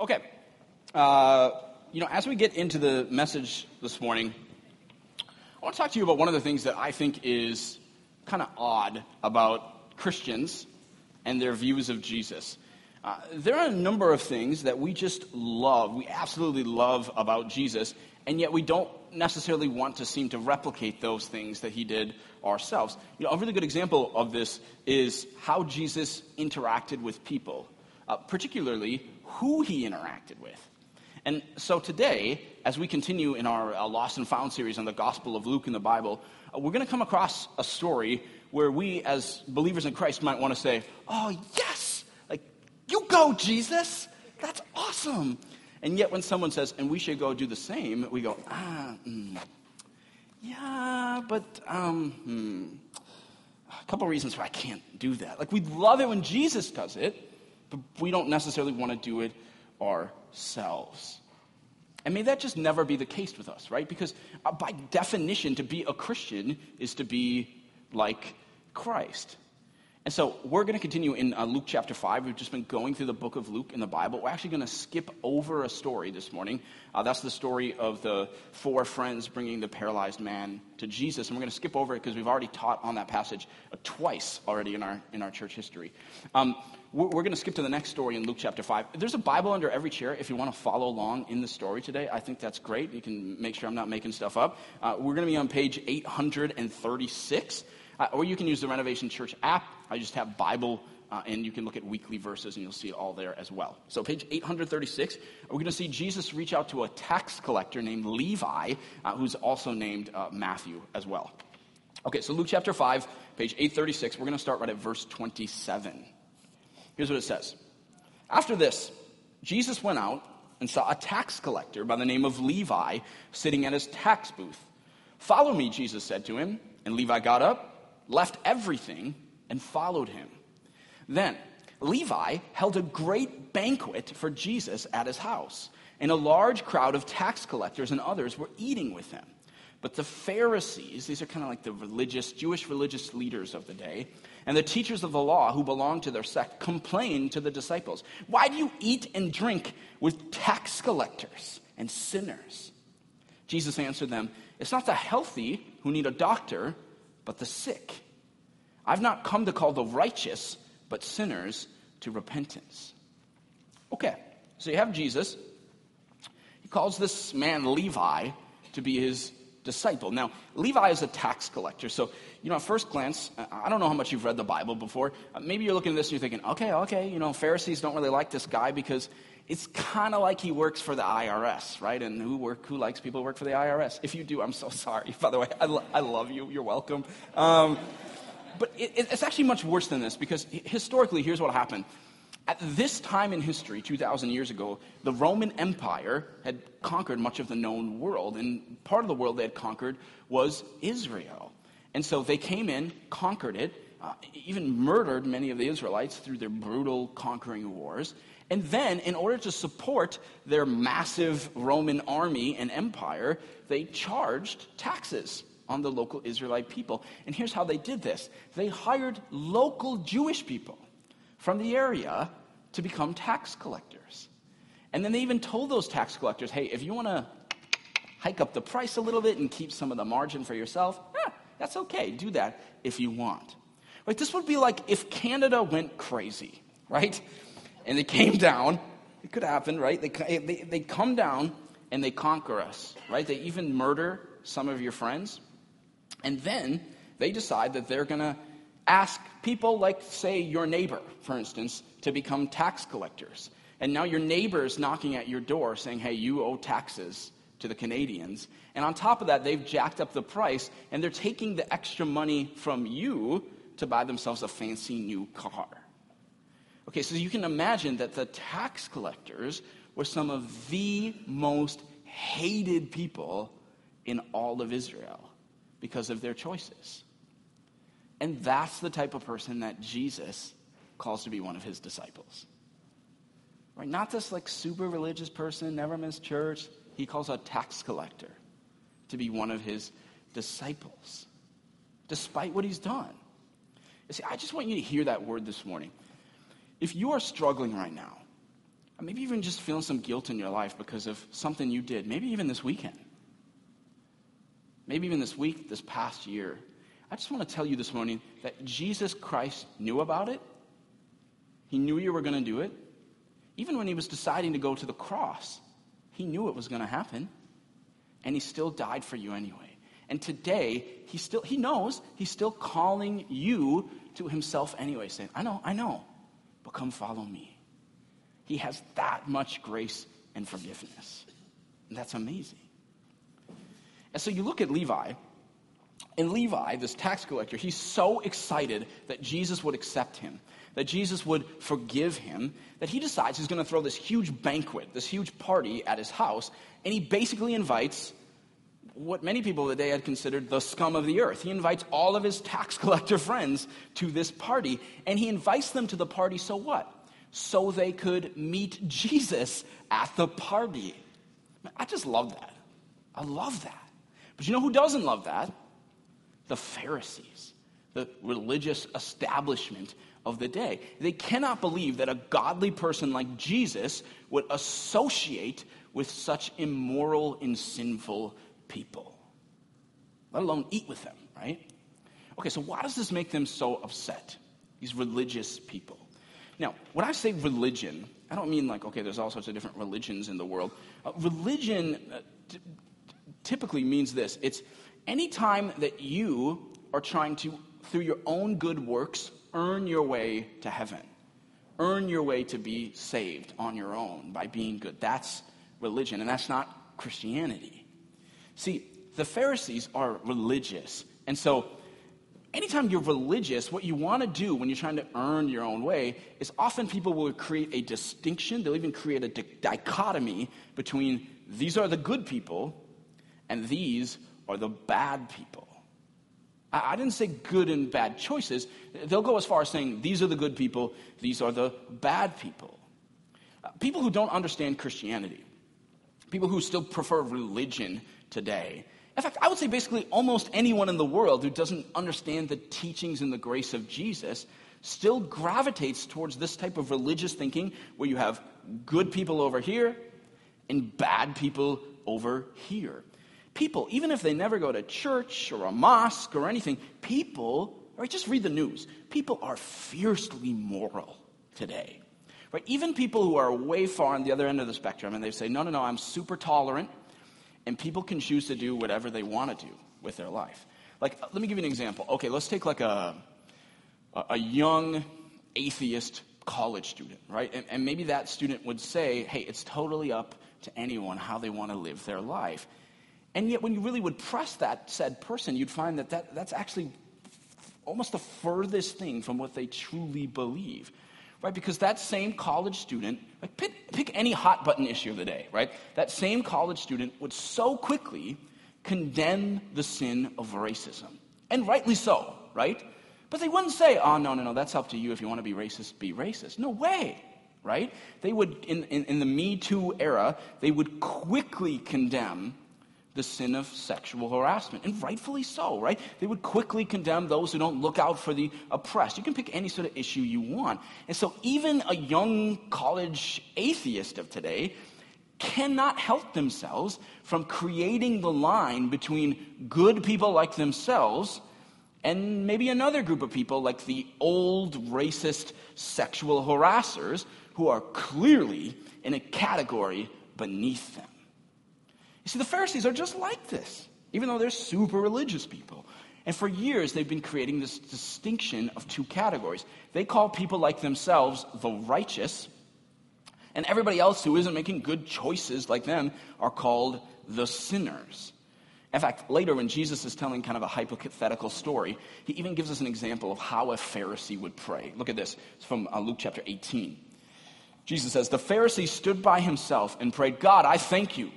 Okay. Uh, you know, as we get into the message this morning, I want to talk to you about one of the things that I think is kind of odd about Christians and their views of Jesus. Uh, there are a number of things that we just love, we absolutely love about Jesus, and yet we don't necessarily want to seem to replicate those things that he did ourselves. You know, a really good example of this is how Jesus interacted with people, uh, particularly who he interacted with. And so today, as we continue in our uh, Lost and Found series on the Gospel of Luke in the Bible, uh, we're going to come across a story where we, as believers in Christ, might want to say, Oh, yes! Like, you go, Jesus! That's awesome! And yet, when someone says, and we should go do the same, we go, ah, mm, yeah, but um, hmm, a couple reasons why I can't do that. Like, we love it when Jesus does it, but we don't necessarily want to do it ourselves. And may that just never be the case with us, right? Because uh, by definition, to be a Christian is to be like Christ. And so we're going to continue in uh, Luke chapter 5. We've just been going through the book of Luke in the Bible. We're actually going to skip over a story this morning. Uh, that's the story of the four friends bringing the paralyzed man to Jesus. And we're going to skip over it because we've already taught on that passage uh, twice already in our, in our church history. Um, we're, we're going to skip to the next story in Luke chapter 5. There's a Bible under every chair if you want to follow along in the story today. I think that's great. You can make sure I'm not making stuff up. Uh, we're going to be on page 836. Uh, or you can use the Renovation Church app. I just have Bible, uh, and you can look at weekly verses, and you'll see it all there as well. So, page 836, we're going to see Jesus reach out to a tax collector named Levi, uh, who's also named uh, Matthew as well. Okay, so Luke chapter 5, page 836, we're going to start right at verse 27. Here's what it says After this, Jesus went out and saw a tax collector by the name of Levi sitting at his tax booth. Follow me, Jesus said to him. And Levi got up left everything, and followed him. Then Levi held a great banquet for Jesus at his house, and a large crowd of tax collectors and others were eating with him. But the Pharisees, these are kind of like the religious, Jewish religious leaders of the day, and the teachers of the law who belonged to their sect complained to the disciples, Why do you eat and drink with tax collectors and sinners? Jesus answered them, It's not the healthy who need a doctor but the sick. I've not come to call the righteous, but sinners to repentance. Okay, so you have Jesus. He calls this man Levi to be his disciple. Now, Levi is a tax collector. So, you know, at first glance, I don't know how much you've read the Bible before. Uh, maybe you're looking at this and you're thinking, okay, okay, you know, Pharisees don't really like this guy because it's kind of like he works for the IRS, right? And who work who likes people who work for the IRS? If you do, I'm so sorry. By the way, I, lo- I love you. You're welcome. Um, but it, it's actually much worse than this because historically, here's what happened. At this time in history, 2,000 years ago, the Roman Empire had conquered much of the known world. And part of the world they had conquered was Israel. And so they came in, conquered it, uh, even murdered many of the Israelites through their brutal conquering wars. And then, in order to support their massive Roman army and empire, they charged taxes on the local Israelite people. And here's how they did this they hired local Jewish people from the area to become tax collectors. And then they even told those tax collectors hey, if you want to hike up the price a little bit and keep some of the margin for yourself, eh, that's okay. Do that if you want. Like, this would be like if Canada went crazy, right? and they came down. It could happen, right? They, they, they come down and they conquer us, right? They even murder some of your friends. And then they decide that they're going to ask people, like, say, your neighbor, for instance, to become tax collectors. And now your neighbor is knocking at your door saying, hey, you owe taxes to the Canadians. And on top of that, they've jacked up the price and they're taking the extra money from you to buy themselves a fancy new car. Okay, so you can imagine that the tax collectors were some of the most hated people in all of Israel because of their choices. And that's the type of person that Jesus calls to be one of his disciples. Right? Not this like super religious person, never missed church. He calls a tax collector to be one of his disciples, despite what he's done. You see, I just want you to hear that word this morning. If you are struggling right now Maybe even just feeling some guilt in your life because of something you did, maybe even this weekend. Maybe even this week, this past year. I just want to tell you this morning that Jesus Christ knew about it. He knew you were going to do it. Even when he was deciding to go to the cross, he knew it was going to happen. And he still died for you anyway. And today, he still he knows he's still calling you to himself anyway, saying, I know, I know, but come follow me. He has that much grace and forgiveness. And that's amazing. And so you look at Levi, and Levi, this tax collector, he's so excited that Jesus would accept him, that Jesus would forgive him, that he decides he's going to throw this huge banquet, this huge party at his house, and he basically invites what many people of the day had considered the scum of the earth. He invites all of his tax collector friends to this party, and he invites them to the party so what? so they could meet Jesus at the party. I just love that. I love that. But you know who doesn't love that? The Pharisees, the religious establishment of the day. They cannot believe that a godly person like Jesus would associate with such immoral and sinful people, let alone eat with them, right? Okay, so why does this make them so upset? These religious people. Now, when I say religion, I don't mean like, okay, there's all sorts of different religions in the world. Uh, religion uh, typically means this it's anytime that you are trying to, through your own good works, earn your way to heaven, earn your way to be saved on your own by being good. That's religion, and that's not Christianity. See, the Pharisees are religious, and so anytime you're religious, what you want to do when you're trying to earn your own way is often people will create a distinction. They'll even create a di- dichotomy between these are the good people and these are the bad people. I, I didn't say good and bad choices. They'll go as far as saying these are the good people, these are the bad people. Uh, people who don't understand Christianity, people who still prefer religion today, in fact, I would say basically almost anyone in the world who doesn't understand the teachings and the grace of Jesus still gravitates towards this type of religious thinking where you have good people over here and bad people over here. People, even if they never go to church or a mosque or anything, people, right, just read the news. People are fiercely moral today. Right? Even people who are way far on the other end of the spectrum and they say, no, no, no, I'm super tolerant and people can choose to do whatever they want to do with their life. Like, uh, let me give you an example. Okay, let's take like a, a young atheist college student, right? And, and maybe that student would say, hey, it's totally up to anyone how they want to live their life. And yet, when you really would press that said person, you'd find that, that that's actually almost the furthest thing from what they truly believe right? Because that same college student, like pick, pick any hot button issue of the day, right? That same college student would so quickly condemn the sin of racism. And rightly so, right? But they wouldn't say, oh, no, no, no, that's up to you. If you want to be racist, be racist. No way, right? They would, in, in, in the Me Too era, they would quickly condemn the sin of sexual harassment, and rightfully so, right? They would quickly condemn those who don't look out for the oppressed. You can pick any sort of issue you want. And so, even a young college atheist of today cannot help themselves from creating the line between good people like themselves and maybe another group of people like the old racist sexual harassers who are clearly in a category beneath them. You see, the Pharisees are just like this, even though they're super religious people. And for years, they've been creating this distinction of two categories. They call people like themselves the righteous, and everybody else who isn't making good choices like them are called the sinners. In fact, later when Jesus is telling kind of a hypothetical story, he even gives us an example of how a Pharisee would pray. Look at this. It's from uh, Luke chapter 18. Jesus says, The Pharisee stood by himself and prayed, God, I thank you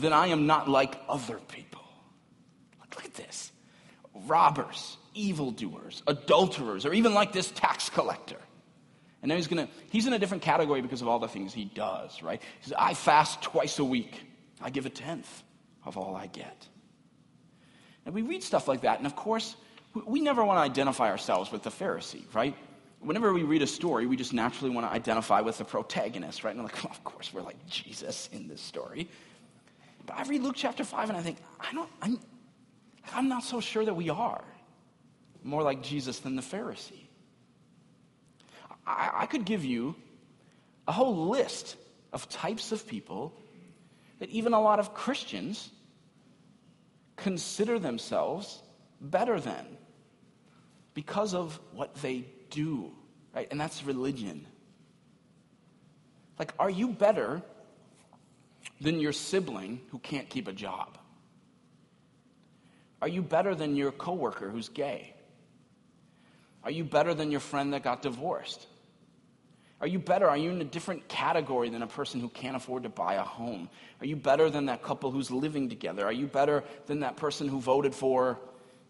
then I am not like other people. Look, look at this robbers, evildoers, adulterers, or even like this tax collector. And now he's gonna, he's in a different category because of all the things he does, right? He says, I fast twice a week. I give a tenth of all I get. And we read stuff like that, and of course, we never want to identify ourselves with the Pharisee, right? whenever we read a story, we just naturally want to identify with the protagonist, right? And like, of course, we're like Jesus in this story. But I read Luke chapter 5 and I think, I don't, I'm, I'm not so sure that we are more like Jesus than the Pharisee. I, I could give you a whole list of types of people that even a lot of Christians consider themselves better than because of what they do, right? And that's religion. Like, are you better than your sibling who can't keep a job? Are you better than your coworker who's gay? Are you better than your friend that got divorced? Are you better? Are you in a different category than a person who can't afford to buy a home? Are you better than that couple who's living together? Are you better than that person who voted for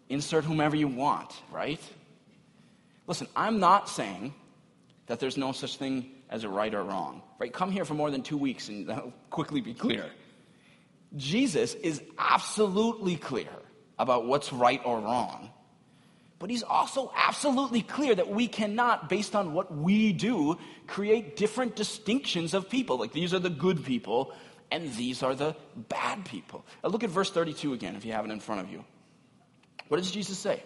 insert whomever you want, right? Listen, I'm not saying that there's no such thing as a right or wrong, right? Come here for more than two weeks and that'll quickly be clear. Jesus is absolutely clear about what's right or wrong. But he's also absolutely clear that we cannot, based on what we do, create different distinctions of people. Like these are the good people and these are the bad people. Now look at verse 32 again, if you have it in front of you. What does Jesus say?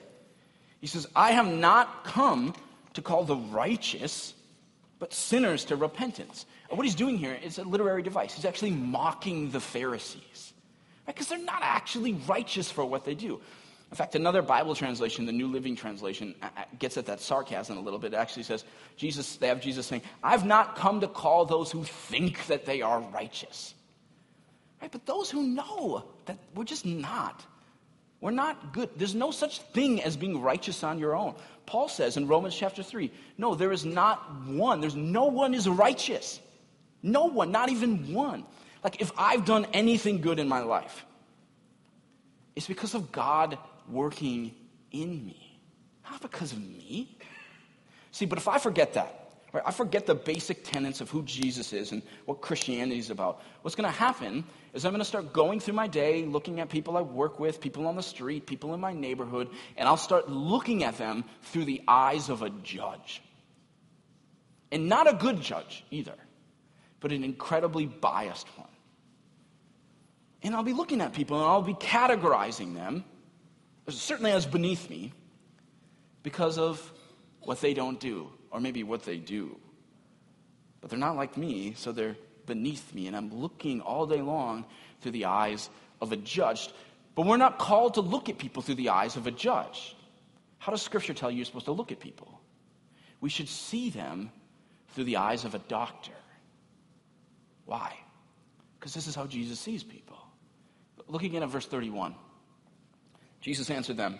He says, I have not come to call the righteous, but sinners to repentance. And what he's doing here is a literary device. He's actually mocking the Pharisees because right? they're not actually righteous for what they do. In fact, another Bible translation, the New Living Translation, gets at that sarcasm a little bit. It actually says, Jesus, they have Jesus saying, I've not come to call those who think that they are righteous. Right? But those who know that we're just not. We're not good. There's no such thing as being righteous on your own. Paul says in Romans chapter 3, no, there is not one. There's no one is righteous. No one, not even one. Like if I've done anything good in my life, it's because of God working in me, not because of me. See, but if I forget that, right, I forget the basic tenets of who Jesus is and what Christianity is about, what's going to happen is I'm going to start going through my day, looking at people I work with, people on the street, people in my neighborhood, and I'll start looking at them through the eyes of a judge. And not a good judge either, but an incredibly biased one. And I'll be looking at people and I'll be categorizing them certainly as beneath me because of what they don't do, or maybe what they do. But they're not like me, so they're beneath me, and I'm looking all day long through the eyes of a judge. But we're not called to look at people through the eyes of a judge. How does Scripture tell you you're supposed to look at people? We should see them through the eyes of a doctor. Why? Because this is how Jesus sees people. Look again at verse 31. Jesus answered them,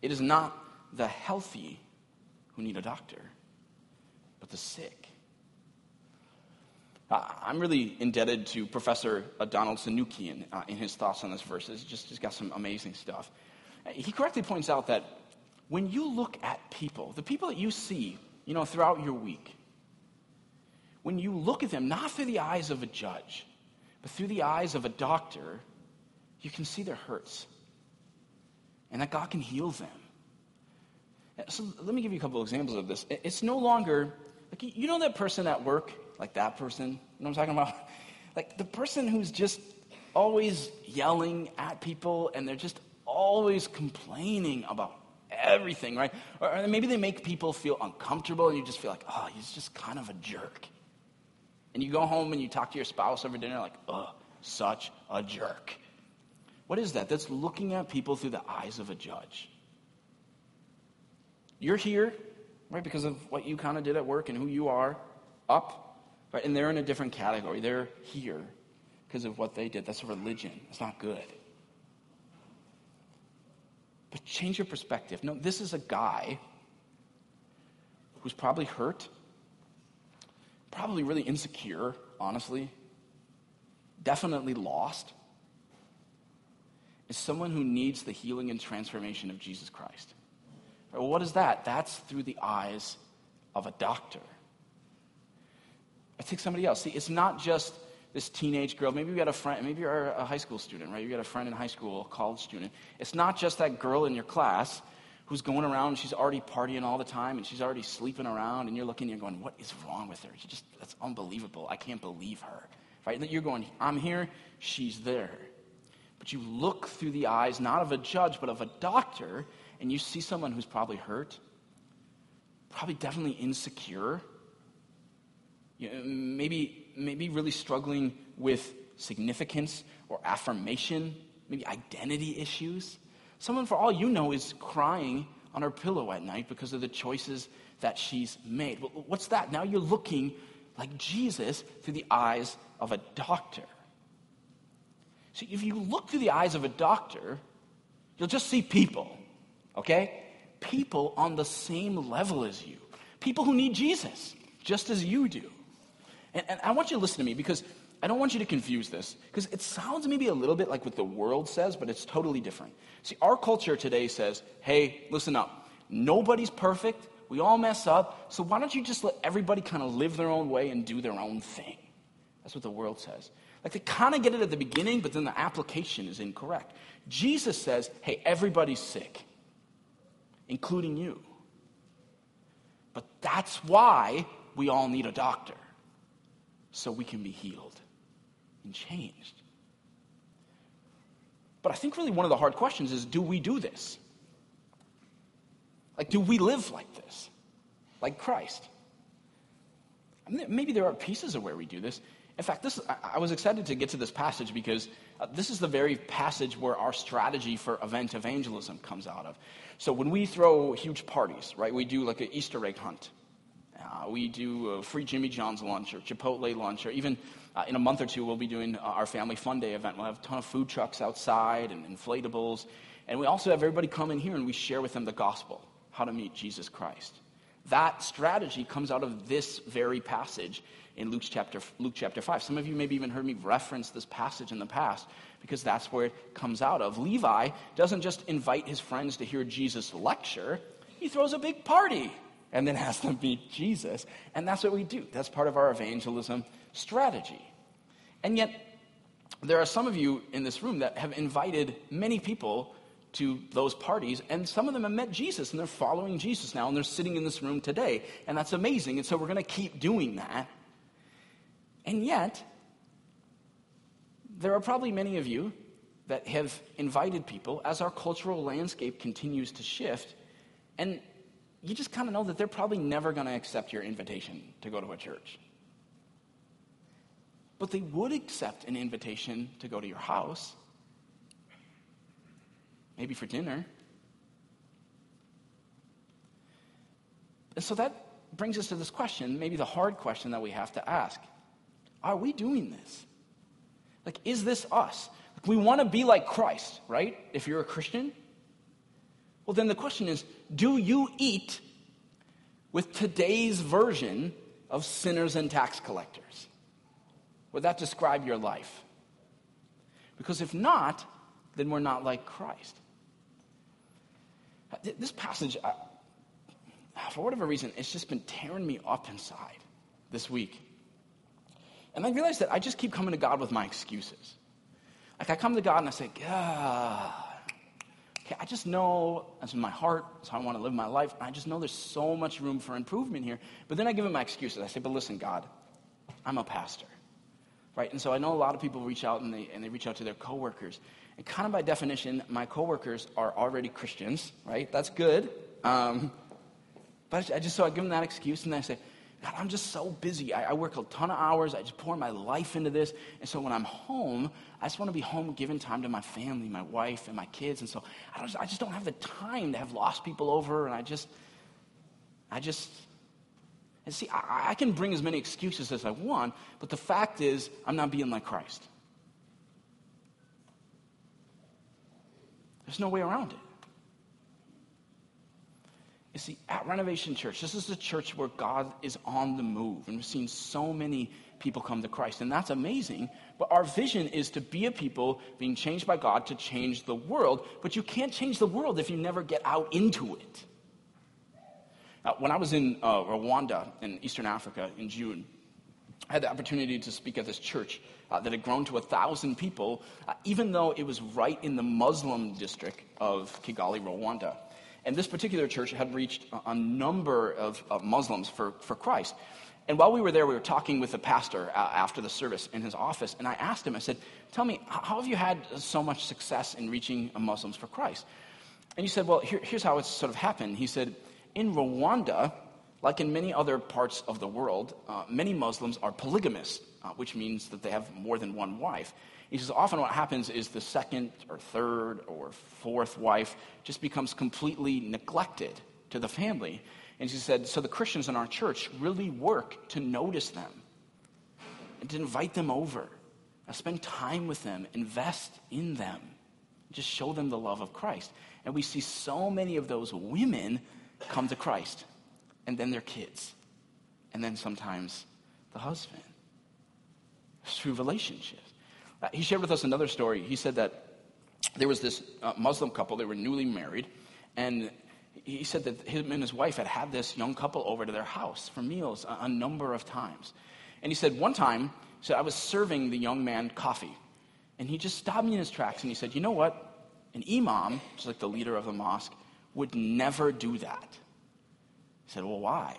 It is not the healthy who need a doctor, the sick. I'm really indebted to Professor Donald Sunukjian uh, in his thoughts on this verse. He's just, he's got some amazing stuff. He correctly points out that when you look at people, the people that you see, you know, throughout your week, when you look at them not through the eyes of a judge, but through the eyes of a doctor, you can see their hurts and that God can heal them. So let me give you a couple examples of this. It's no longer, like, you know that person at work, like that person, you know what I'm talking about? Like the person who's just always yelling at people and they're just always complaining about everything, right? Or maybe they make people feel uncomfortable and you just feel like, oh, he's just kind of a jerk. And you go home and you talk to your spouse over dinner, like, oh, such a jerk. What is that? That's looking at people through the eyes of a judge. You're here, right, because of what you kind of did at work and who you are, up, right? And they're in a different category. They're here because of what they did. That's a religion. It's not good. But change your perspective. No, this is a guy who's probably hurt, probably really insecure, honestly, definitely lost is someone who needs the healing and transformation of Jesus Christ. Well, what is that? That's through the eyes of a doctor. I take somebody else. See, it's not just this teenage girl. Maybe you got a friend, maybe you're a high school student, right? You got a friend in high school, a college student. It's not just that girl in your class who's going around, and she's already partying all the time and she's already sleeping around, and you're looking, and you're going, what is wrong with her? She just, that's unbelievable. I can't believe her. Right? And you're going, I'm here, she's there. But you look through the eyes, not of a judge, but of a doctor, and you see someone who's probably hurt, probably definitely insecure, you know, maybe, maybe really struggling with significance or affirmation, maybe identity issues. Someone, for all you know, is crying on her pillow at night because of the choices that she's made. What's that? Now you're looking like Jesus through the eyes of a doctor. See, if you look through the eyes of a doctor, you'll just see people, okay? People on the same level as you. People who need Jesus, just as you do. And, and I want you to listen to me because I don't want you to confuse this because it sounds maybe a little bit like what the world says, but it's totally different. See, our culture today says, hey, listen up. Nobody's perfect. We all mess up. So why don't you just let everybody kind of live their own way and do their own thing? That's what the world says. Like they kind of get it at the beginning, but then the application is incorrect. Jesus says, hey, everybody's sick, including you. But that's why we all need a doctor, so we can be healed and changed. But I think really one of the hard questions is do we do this? Like, do we live like this? Like Christ? I mean, maybe there are pieces of where we do this. In fact, this, I was excited to get to this passage because uh, this is the very passage where our strategy for event evangelism comes out of. So when we throw huge parties, right, we do like an Easter egg hunt. Uh, we do a free Jimmy John's lunch or Chipotle lunch, or even uh, in a month or two, we'll be doing uh, our family fun day event. We'll have a ton of food trucks outside and inflatables. And we also have everybody come in here and we share with them the gospel, how to meet Jesus Christ. That strategy comes out of this very passage in Luke chapter, Luke chapter 5. Some of you maybe even heard me reference this passage in the past because that's where it comes out of. Levi doesn't just invite his friends to hear Jesus lecture, he throws a big party and then has them meet Jesus. And that's what we do. That's part of our evangelism strategy. And yet, there are some of you in this room that have invited many people to those parties, and some of them have met Jesus and they're following Jesus now, and they're sitting in this room today. And that's amazing. And so we're going to keep doing that. And yet, there are probably many of you that have invited people as our cultural landscape continues to shift, and you just kind of know that they're probably never going to accept your invitation to go to a church. But they would accept an invitation to go to your house, maybe for dinner. And so that brings us to this question, maybe the hard question that we have to ask are we doing this? Like, is this us? Like, we want to be like Christ, right? If you're a Christian. Well, then the question is do you eat with today's version of sinners and tax collectors? Would that describe your life? Because if not, then we're not like Christ. This passage, for whatever reason, it's just been tearing me up inside this week. And I realized that I just keep coming to God with my excuses. Like I come to God and I say, God, okay, I just know that's in my heart, that's how I want to live my life. I just know there's so much room for improvement here. But then I give him my excuses. I say, but listen, God, I'm a pastor. Right? And so I know a lot of people reach out and they, and they reach out to their coworkers. And kind of by definition, my coworkers are already Christians, right? That's good. Um, but I just so I give them that excuse and then I say, God, I'm just so busy. I, I, work a ton of hours. I just pour my life into this. And so when I'm home, I just want to be home giving time to my family, my wife, and my kids. And so I, don't, I just don't have the time to have lost people over. And I just, I just, and see, I, I can bring as many excuses as I want, but the fact is, I'm not being like Christ. There's no way around it. You see, at Renovation Church, this is a church where God is on the move, and we've seen so many people come to Christ, and that's amazing. But our vision is to be a people being changed by God to change the world, but you can't change the world if you never get out into it. Now, when I was in uh, Rwanda in Eastern Africa in June, I had the opportunity to speak at this church uh, that had grown to a thousand people, uh, even though it was right in the Muslim district of Kigali, Rwanda. And this particular church had reached a number of, of Muslims for, for Christ. And while we were there, we were talking with the pastor uh, after the service in his office. And I asked him, I said, Tell me, how have you had so much success in reaching Muslims for Christ? And he said, Well, here, here's how it's sort of happened. He said, In Rwanda, like in many other parts of the world, uh, many Muslims are polygamous, uh, which means that they have more than one wife. He says often what happens is the second or third or fourth wife just becomes completely neglected to the family. And she said, so the Christians in our church really work to notice them and to invite them over, and spend time with them, invest in them, just show them the love of Christ. And we see so many of those women come to Christ, and then their kids, and then sometimes the husband. Through relationships. Uh, he shared with us another story. He said that there was this uh, Muslim couple, they were newly married, and he said that him and his wife had had this young couple over to their house for meals a, a number of times. And he said, one time, he said, I was serving the young man coffee, and he just stopped me in his tracks and he said, You know what? An imam, just like the leader of the mosque, would never do that. Said, Well, why?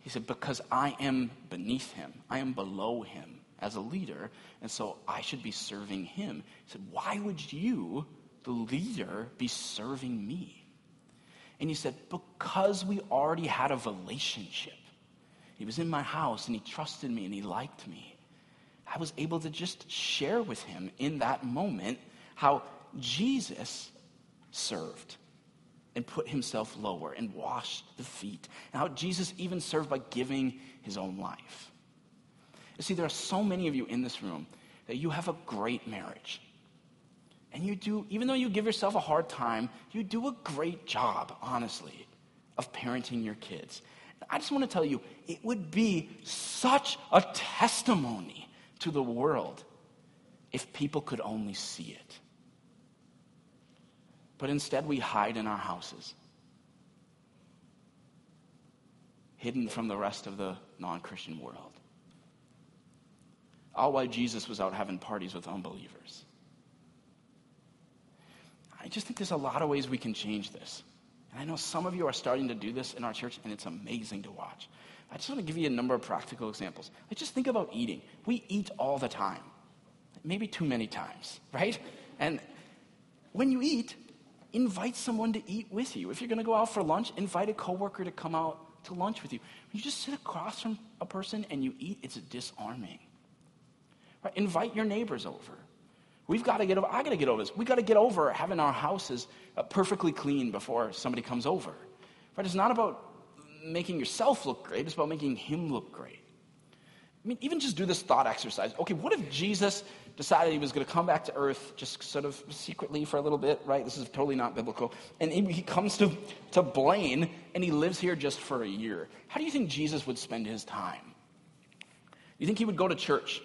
He said, Because I am beneath him, I am below him as a leader, and so I should be serving him. He said, Why would you, the leader, be serving me? And he said, Because we already had a relationship. He was in my house and he trusted me and he liked me. I was able to just share with him in that moment how Jesus served and put himself lower and washed the feet, and how Jesus even served by giving his own life. You see, there are so many of you in this room that you have a great marriage. And you do, even though you give yourself a hard time, you do a great job, honestly, of parenting your kids. I just want to tell you, it would be such a testimony to the world if people could only see it. But instead, we hide in our houses, hidden from the rest of the non Christian world all while Jesus was out having parties with unbelievers. I just think there's a lot of ways we can change this. And I know some of you are starting to do this in our church, and it's amazing to watch. I just want to give you a number of practical examples. Like just think about eating. We eat all the time, maybe too many times, right? And when you eat, invite someone to eat with you. If you're going to go out for lunch, invite a coworker to come out to lunch with you. When you just sit across from a person and you eat, it's disarming. Right? Invite your neighbors over. We've got to get over, I got to get over this. We've got to get over having our houses uh, perfectly clean before somebody comes over. Right? It's not about making yourself look great, it's about making him look great. I mean, even just do this thought exercise. Okay, what if Jesus decided he was going to come back to earth just sort of secretly for a little bit, right? This is totally not biblical. And he, he comes to, to Blaine and he lives here just for a year. How do you think Jesus would spend his time? You think he would go to church?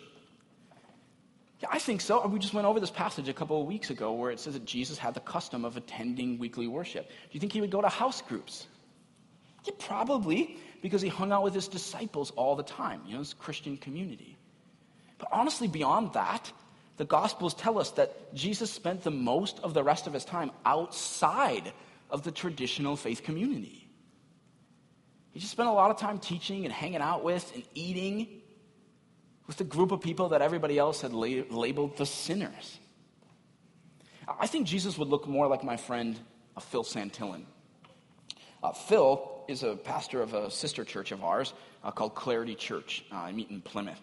Yeah, I think so. We just went over this passage a couple of weeks ago where it says that Jesus had the custom of attending weekly worship. Do you think he would go to house groups? Yeah, probably, because he hung out with his disciples all the time, you know, his Christian community. But honestly, beyond that, the Gospels tell us that Jesus spent the most of the rest of his time outside of the traditional faith community. He just spent a lot of time teaching and hanging out with and eating with the group of people that everybody else had labeled the sinners. I think Jesus would look more like my friend uh, Phil Santillan. Uh, Phil is a pastor of a sister church of ours uh, called Clarity Church. Uh, I meet in Plymouth.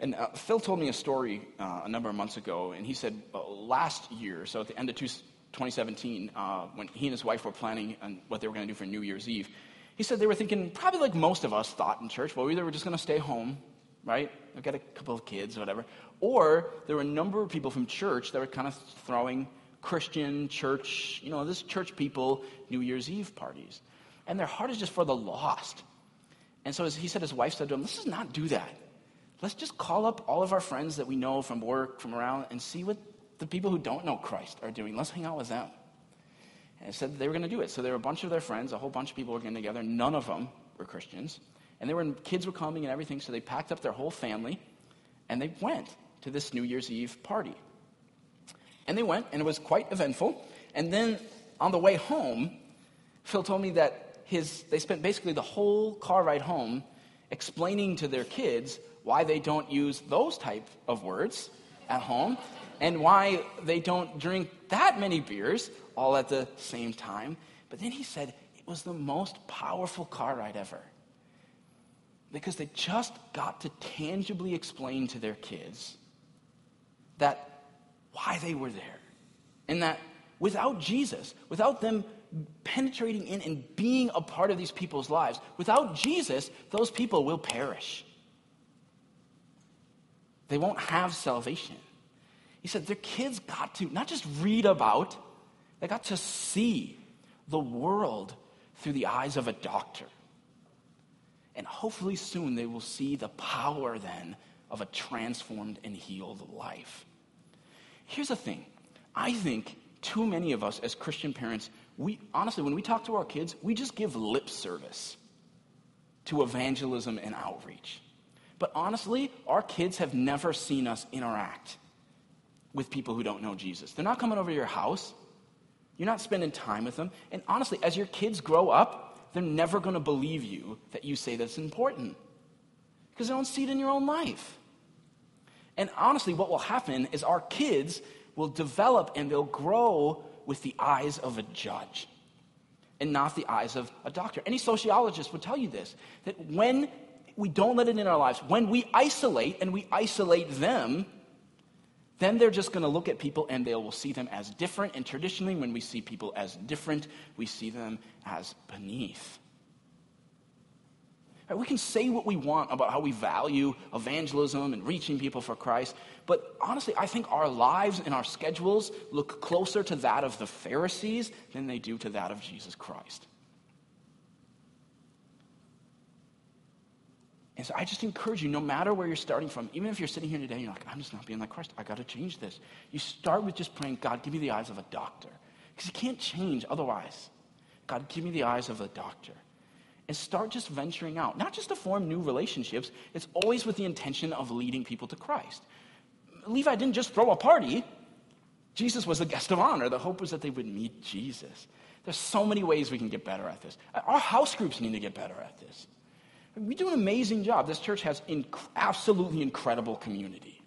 And uh, Phil told me a story uh, a number of months ago, and he said last year, so at the end of 2017, when he and his wife were planning on what they were going to do for New Year's Eve, he said they were thinking, probably like most of us thought in church, well, either we're just going to stay home right? I've got a couple of kids, or whatever. Or there were a number of people from church that were kind of throwing Christian church, you know, this church people New Year's Eve parties. And their heart is just for the lost. And so he said, his wife said to him, let's just not do that. Let's just call up all of our friends that we know from work, from around, and see what the people who don't know Christ are doing. Let's hang out with them. And said they were going to do it. So there were a bunch of their friends, a whole bunch of people were getting together. None of them were Christians. And there were kids were coming and everything, so they packed up their whole family and they went to this New Year's Eve party. And they went, and it was quite eventful. And then on the way home, Phil told me that his, they spent basically the whole car ride home explaining to their kids why they don't use those type of words at home and why they don't drink that many beers all at the same time. But then he said it was the most powerful car ride ever. Because they just got to tangibly explain to their kids that why they were there. And that without Jesus, without them penetrating in and being a part of these people's lives, without Jesus, those people will perish. They won't have salvation. He said their kids got to not just read about, they got to see the world through the eyes of a doctor. And hopefully soon they will see the power then of a transformed and healed life. Here's the thing I think too many of us as Christian parents, we honestly, when we talk to our kids, we just give lip service to evangelism and outreach. But honestly, our kids have never seen us interact with people who don't know Jesus. They're not coming over to your house. You're not spending time with them. And honestly, as your kids grow up, they're never going to believe you that you say that's important because they don't see it in your own life. And honestly, what will happen is our kids will develop and they'll grow with the eyes of a judge and not the eyes of a doctor. Any sociologist would tell you this that when we don't let it in our lives, when we isolate and we isolate them, then they're just going to look at people and they will see them as different. And traditionally, when we see people as different, we see them as beneath. Right, we can say what we want about how we value evangelism and reaching people for Christ, but honestly, I think our lives and our schedules look closer to that of the Pharisees than they do to that of Jesus Christ. And so I just encourage you, no matter where you're starting from, even if you're sitting here today, and you're like, I'm just not being like Christ. I got to change this. You start with just praying, God, give me the eyes of a doctor. Because you can't change otherwise. God, give me the eyes of a doctor. And start just venturing out, not just to form new relationships, it's always with the intention of leading people to Christ. Levi didn't just throw a party, Jesus was the guest of honor. The hope was that they would meet Jesus. There's so many ways we can get better at this. Our house groups need to get better at this. We do an amazing job. This church has inc- absolutely incredible community.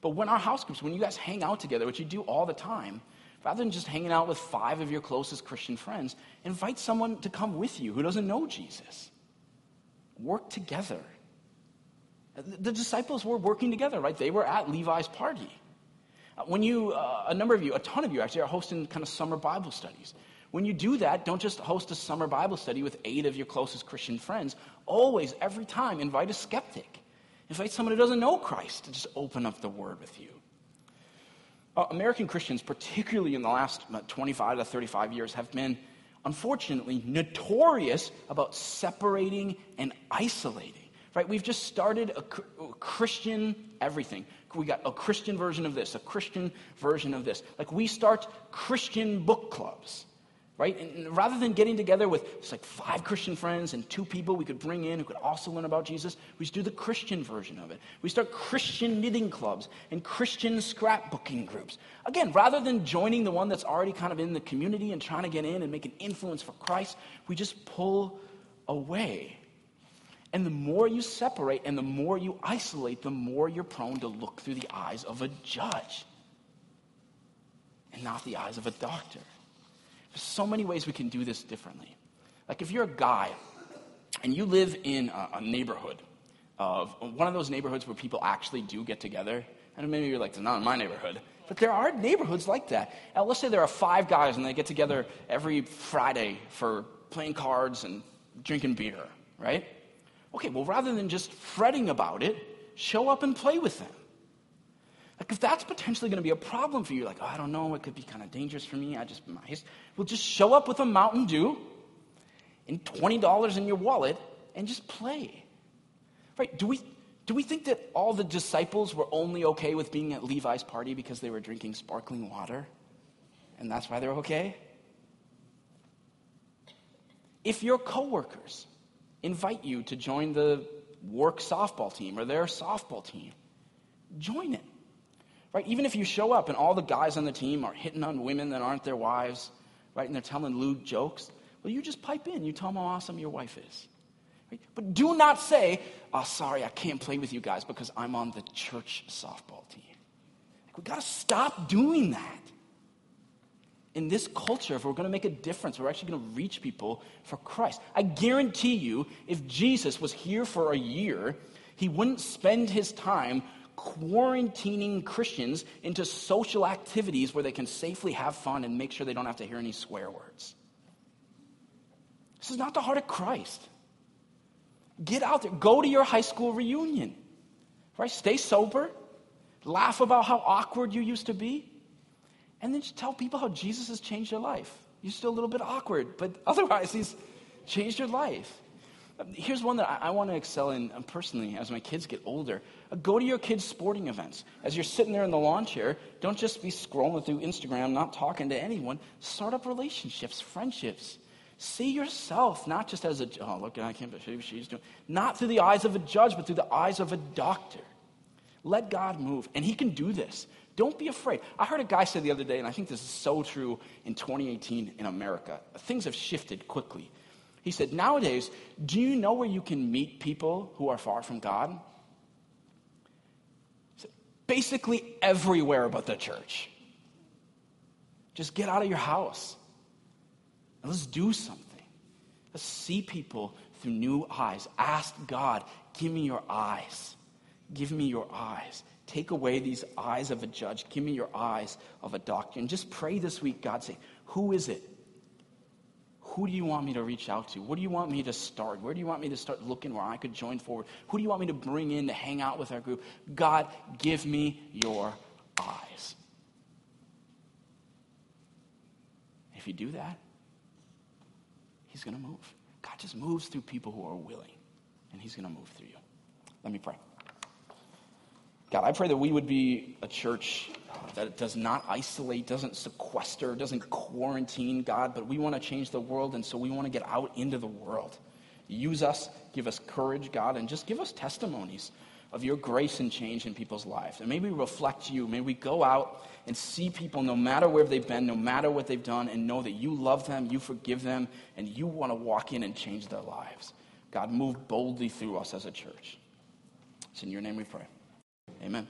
But when our house groups, when you guys hang out together, which you do all the time, rather than just hanging out with five of your closest Christian friends, invite someone to come with you who doesn't know Jesus. Work together. The disciples were working together, right? They were at Levi's party. When you, uh, a number of you, a ton of you actually, are hosting kind of summer Bible studies. When you do that, don't just host a summer Bible study with eight of your closest Christian friends. Always, every time, invite a skeptic. Invite someone who doesn't know Christ to just open up the Word with you. Uh, American Christians, particularly in the last 25 to 35 years, have been, unfortunately, notorious about separating and isolating. Right? We've just started a Christian everything. We got a Christian version of this, a Christian version of this. Like we start Christian book clubs right? And rather than getting together with just like five Christian friends and two people we could bring in who could also learn about Jesus, we just do the Christian version of it. We start Christian knitting clubs and Christian scrapbooking groups. Again, rather than joining the one that's already kind of in the community and trying to get in and make an influence for Christ, we just pull away. And the more you separate and the more you isolate, the more you're prone to look through the eyes of a judge and not the eyes of a doctor. So many ways we can do this differently. Like if you're a guy and you live in a, a neighborhood of one of those neighborhoods where people actually do get together, and maybe you're like, it's not in my neighborhood. But there are neighborhoods like that. Let's say there are five guys and they get together every Friday for playing cards and drinking beer, right? Okay, well, rather than just fretting about it, show up and play with them. Like, if that's potentially going to be a problem for you, like, oh, I don't know, it could be kind of dangerous for me. I just, my, well, just show up with a Mountain Dew and $20 in your wallet and just play. Right? Do we, do we think that all the disciples were only okay with being at Levi's party because they were drinking sparkling water? And that's why they're okay? If your coworkers invite you to join the work softball team or their softball team, join it. Right? Even if you show up and all the guys on the team are hitting on women that aren't their wives, right? And they're telling lewd jokes. Well, you just pipe in. You tell them how awesome your wife is. Right? But do not say, oh, sorry, I can't play with you guys because I'm on the church softball team. Like, we got to stop doing that. In this culture, if we're going to make a difference, we're actually going to reach people for Christ. I guarantee you, if Jesus was here for a year, he wouldn't spend his time quarantining Christians into social activities where they can safely have fun and make sure they don't have to hear any swear words. This is not the heart of Christ. Get out there. Go to your high school reunion. Right? Stay sober. Laugh about how awkward you used to be. And then just tell people how Jesus has changed your life. You're still a little bit awkward, but otherwise, he's changed your life. Here's one that I, I want to excel in um, personally as my kids get older. Uh, go to your kids' sporting events. As you're sitting there in the lawn chair, don't just be scrolling through Instagram, not talking to anyone. Start up relationships, friendships. See yourself not just as a, oh, look, I can't believe she's doing, not through the eyes of a judge, but through the eyes of a doctor. Let God move. And He can do this. Don't be afraid. I heard a guy say the other day, and I think this is so true in 2018 in America. Things have shifted quickly. He said, Nowadays, do you know where you can meet people who are far from God? Said, Basically, everywhere but the church. Just get out of your house and let's do something. Let's see people through new eyes. Ask God, give me your eyes. Give me your eyes. Take away these eyes of a judge. Give me your eyes of a doctor. And just pray this week, God, say, who is it? Who do you want me to reach out to? What do you want me to start? Where do you want me to start looking where I could join forward? Who do you want me to bring in to hang out with our group? God, give me your eyes. If you do that, He's going to move. God just moves through people who are willing, and He's going to move through you. Let me pray. God, I pray that we would be a church that does not isolate, doesn't sequester, doesn't quarantine, God, but we want to change the world, and so we want to get out into the world. Use us, give us courage, God, and just give us testimonies of your grace and change in people's lives. And may we reflect you. May we go out and see people no matter where they've been, no matter what they've done, and know that you love them, you forgive them, and you want to walk in and change their lives. God, move boldly through us as a church. It's in your name we pray. Amen.